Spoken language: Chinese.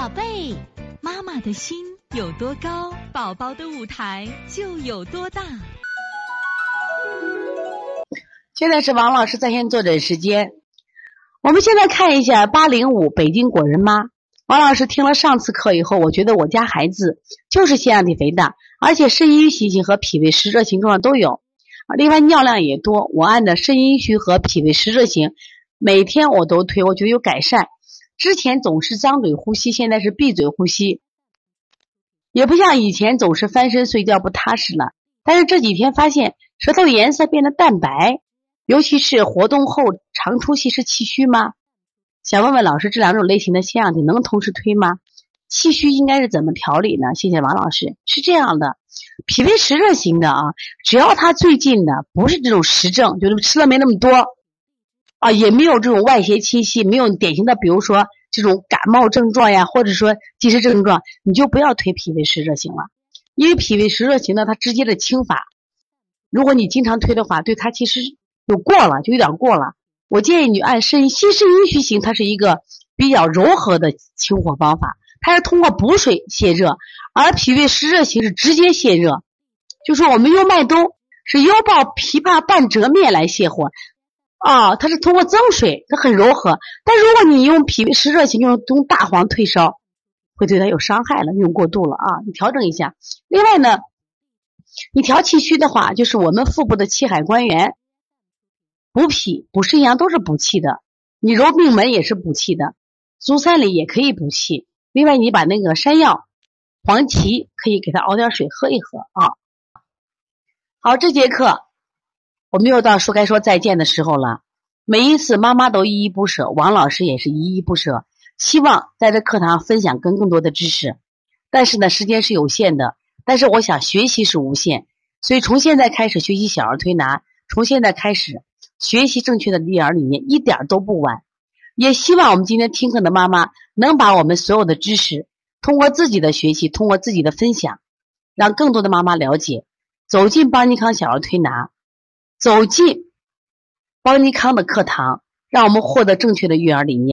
宝贝，妈妈的心有多高，宝宝的舞台就有多大。现在是王老师在线坐诊时间。我们现在看一下八零五北京果仁妈。王老师听了上次课以后，我觉得我家孩子就是腺样体肥大，而且肾阴虚型和脾胃湿热型症状都有。另外尿量也多。我按照肾阴虚和脾胃湿热型，每天我都推，我觉得有改善。之前总是张嘴呼吸，现在是闭嘴呼吸，也不像以前总是翻身睡觉不踏实了。但是这几天发现舌头颜色变得淡白，尤其是活动后常出气是气虚吗？想问问老师，这两种类型的腺样体能同时推吗？气虚应该是怎么调理呢？谢谢王老师。是这样的，脾胃湿热型的啊，只要他最近的不是这种实症，就是吃的没那么多。啊，也没有这种外邪侵袭，没有典型的，比如说这种感冒症状呀，或者说积食症状，你就不要推脾胃湿热型了，因为脾胃湿热型呢，它直接的清法，如果你经常推的话，对它其实就过了，就有点过了。我建议你按肾心肾阴虚型，它是一个比较柔和的清火方法，它是通过补水泄热，而脾胃湿热型是直接泄热，就说我们用麦冬是腰抱枇杷半折面来泻火。啊，它是通过增水，它很柔和。但如果你用脾湿热型，用用大黄退烧，会对它有伤害了，用过度了啊！你调整一下。另外呢，你调气虚的话，就是我们腹部的气海关元，补脾补肾阳都是补气的。你揉命门也是补气的，足三里也可以补气。另外，你把那个山药、黄芪可以给它熬点水喝一喝啊。好，这节课。我们又到说该说再见的时候了。每一次妈妈都依依不舍，王老师也是依依不舍。希望在这课堂分享更更多的知识，但是呢，时间是有限的。但是我想学习是无限，所以从现在开始学习小儿推拿，从现在开始学习正确的育儿理念，一点都不晚。也希望我们今天听课的妈妈能把我们所有的知识，通过自己的学习，通过自己的分享，让更多的妈妈了解，走进邦尼康小儿推拿。走进邦尼康的课堂，让我们获得正确的育儿理念。